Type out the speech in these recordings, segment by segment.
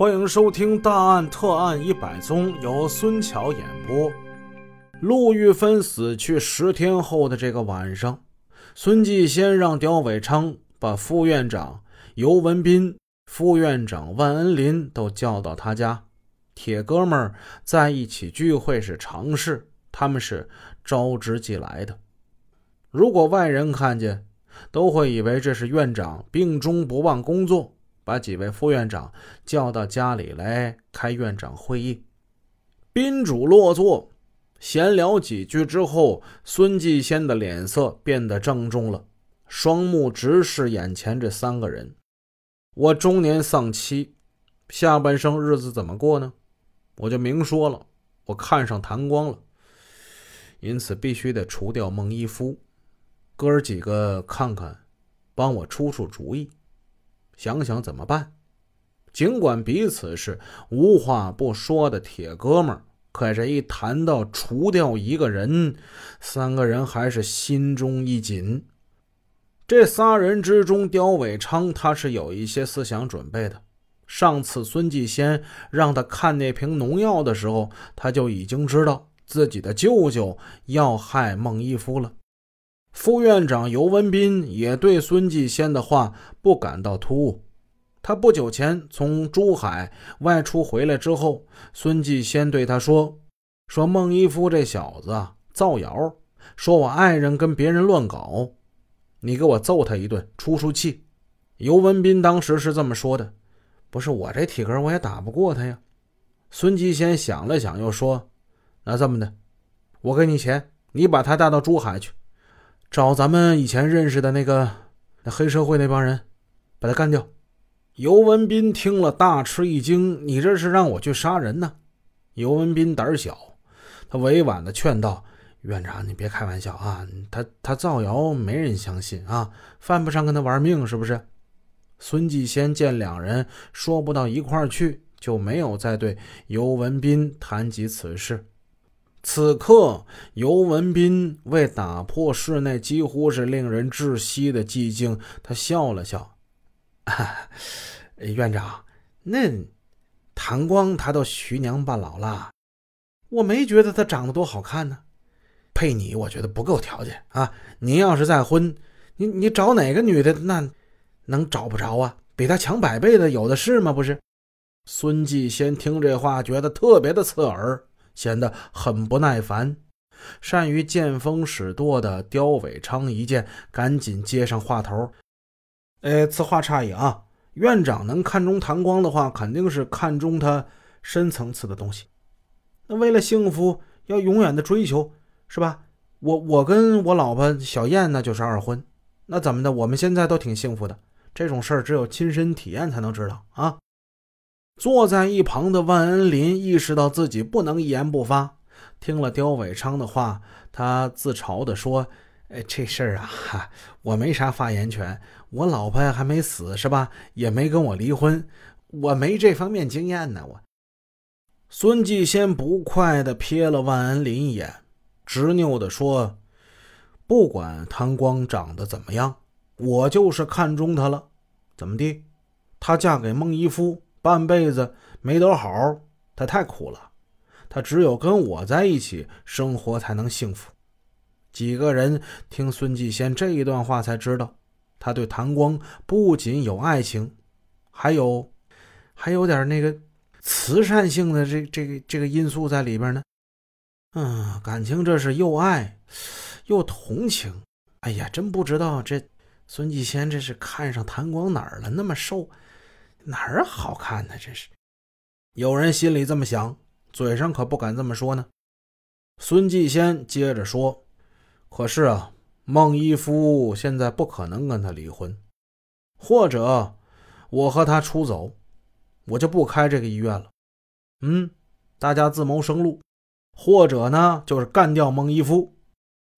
欢迎收听《大案特案一百宗》，由孙桥演播。陆玉芬死去十天后的这个晚上，孙继先让刁伟昌把副院长尤文斌、副院长万恩林都叫到他家。铁哥们儿在一起聚会是常事，他们是招之即来的。如果外人看见，都会以为这是院长病中不忘工作，把几位副院长叫到家里来开院长会议。宾主落座，闲聊几句之后，孙继先的脸色变得郑重了，双目直视眼前这三个人。我中年丧妻，下半生日子怎么过呢？我就明说了，我看上谭光了，因此必须得除掉孟一夫。哥儿几个看看，帮我出出主意，想想怎么办。尽管彼此是无话不说的铁哥们儿，可这一谈到除掉一个人，三个人还是心中一紧。这仨人之中，刁伟昌他是有一些思想准备的。上次孙继先让他看那瓶农药的时候，他就已经知道自己的舅舅要害孟一夫了。副院长尤文斌也对孙继先的话不感到突兀。他不久前从珠海外出回来之后，孙继先对他说：“说孟一夫这小子造谣，说我爱人跟别人乱搞，你给我揍他一顿出出气。”尤文斌当时是这么说的：“不是我这体格，我也打不过他呀。”孙继先想了想，又说：“那这么的，我给你钱，你把他带到珠海去。”找咱们以前认识的那个那黑社会那帮人，把他干掉。尤文斌听了大吃一惊：“你这是让我去杀人呢？”尤文斌胆小，他委婉的劝道：“院长，你别开玩笑啊！他他造谣，没人相信啊，犯不上跟他玩命，是不是？”孙继先见两人说不到一块儿去，就没有再对尤文斌谈及此事。此刻，尤文斌为打破室内几乎是令人窒息的寂静，他笑了笑：“ 院长，那唐光他都徐娘半老了，我没觉得他长得多好看呢。配你，我觉得不够条件啊。您要是再婚，你你找哪个女的，那能找不着啊？比他强百倍的有的是吗？不是？”孙继先听这话，觉得特别的刺耳。显得很不耐烦，善于见风使舵的刁伟昌一见，赶紧接上话头：“哎，此话差矣啊！院长能看中谭光的话，肯定是看中他深层次的东西。那为了幸福，要永远的追求，是吧？我我跟我老婆小燕那就是二婚，那怎么的？我们现在都挺幸福的。这种事儿只有亲身体验才能知道啊。”坐在一旁的万恩林意识到自己不能一言不发，听了刁伟昌的话，他自嘲地说：“哎，这事儿啊，我没啥发言权。我老婆还没死，是吧？也没跟我离婚，我没这方面经验呢。”我孙继先不快地瞥了万恩林一眼，执拗地说：“不管唐光长得怎么样，我就是看中他了。怎么地？她嫁给孟一夫。”半辈子没得好，他太苦了。他只有跟我在一起生活才能幸福。几个人听孙继先这一段话，才知道他对谭光不仅有爱情，还有还有点那个慈善性的这这个这个因素在里边呢。嗯，感情这是又爱又同情。哎呀，真不知道这孙继先这是看上谭光哪儿了？那么瘦。哪儿好看呢？这是有人心里这么想，嘴上可不敢这么说呢。孙继先接着说：“可是啊，孟一夫现在不可能跟他离婚，或者我和他出走，我就不开这个医院了。嗯，大家自谋生路，或者呢，就是干掉孟一夫。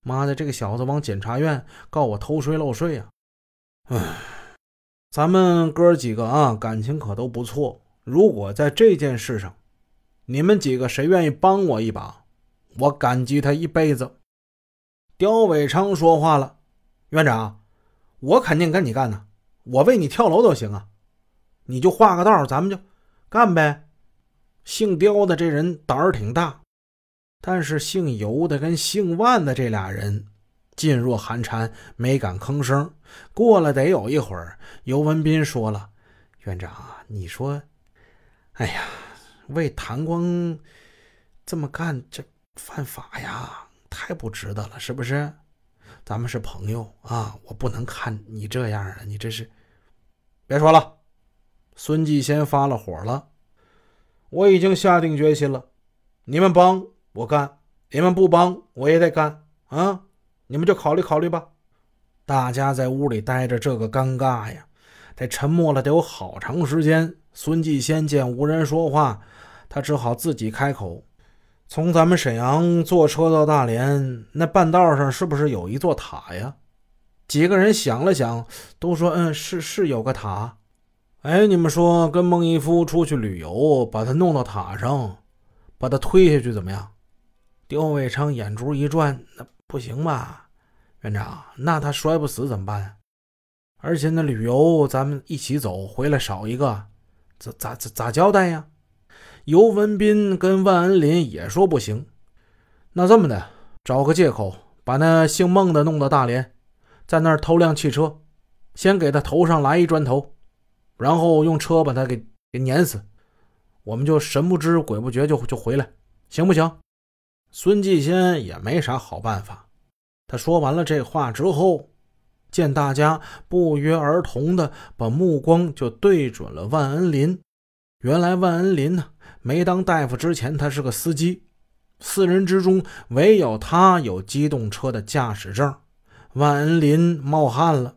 妈的，这个小子往检察院告我偷税漏税呀！唉。”咱们哥几个啊，感情可都不错。如果在这件事上，你们几个谁愿意帮我一把，我感激他一辈子。刁伟昌说话了：“院长，我肯定跟你干呢，我为你跳楼都行啊！你就画个道，咱们就干呗。姓刁的这人胆儿挺大，但是姓尤的跟姓万的这俩人噤若寒蝉，没敢吭声。过了得有一会儿，尤文斌说了：“院长，你说，哎呀，为谭光这么干，这犯法呀，太不值得了，是不是？咱们是朋友啊，我不能看你这样啊，你这是……别说了。”孙继先发了火了。我已经下定决心了，你们帮我干，你们不帮我也得干啊！你们就考虑考虑吧。大家在屋里待着，这个尴尬呀，得沉默了得有好长时间。孙继先见无人说话，他只好自己开口：“从咱们沈阳坐车到大连，那半道上是不是有一座塔呀？”几个人想了想，都说：“嗯，是是有个塔。”哎，你们说跟孟一夫出去旅游，把他弄到塔上，把他推下去怎么样？刁伟昌眼珠一转，那不行吧？院长，那他摔不死怎么办？而且那旅游咱们一起走，回来少一个，咋咋咋咋交代呀？尤文斌跟万恩林也说不行。那这么的，找个借口把那姓孟的弄到大连，在那儿偷辆汽车，先给他头上来一砖头。然后用车把他给给碾死，我们就神不知鬼不觉就就回来，行不行？孙继先也没啥好办法。他说完了这话之后，见大家不约而同的把目光就对准了万恩林。原来万恩林呢，没当大夫之前他是个司机，四人之中唯有他有机动车的驾驶证。万恩林冒汗了。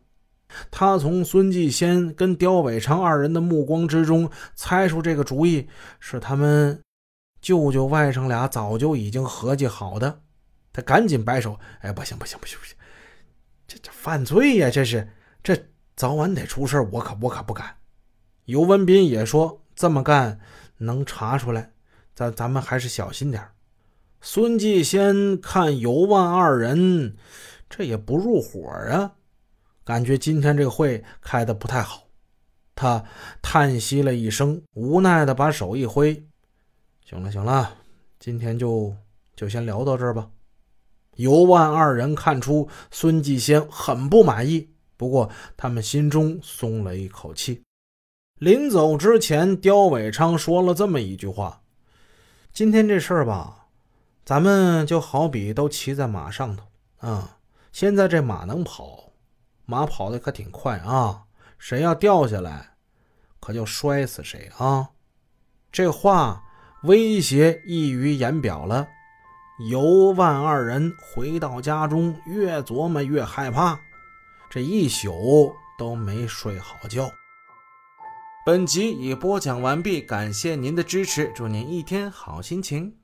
他从孙继先跟刁伟昌二人的目光之中猜出这个主意是他们舅舅外甥俩早就已经合计好的。他赶紧摆手：“哎，不行不行不行不行，这这犯罪呀！这是这早晚得出事我可我可不敢。”尤文斌也说：“这么干能查出来，咱咱们还是小心点孙继先看尤万二人，这也不入伙啊。感觉今天这个会开的不太好，他叹息了一声，无奈的把手一挥：“行了，行了，今天就就先聊到这儿吧。”尤万二人看出孙继先很不满意，不过他们心中松了一口气。临走之前，刁伟昌说了这么一句话：“今天这事儿吧，咱们就好比都骑在马上头啊，现在这马能跑。”马跑的可挺快啊！谁要掉下来，可就摔死谁啊！这话威胁溢于言表了。尤万二人回到家中，越琢磨越害怕，这一宿都没睡好觉。本集已播讲完毕，感谢您的支持，祝您一天好心情。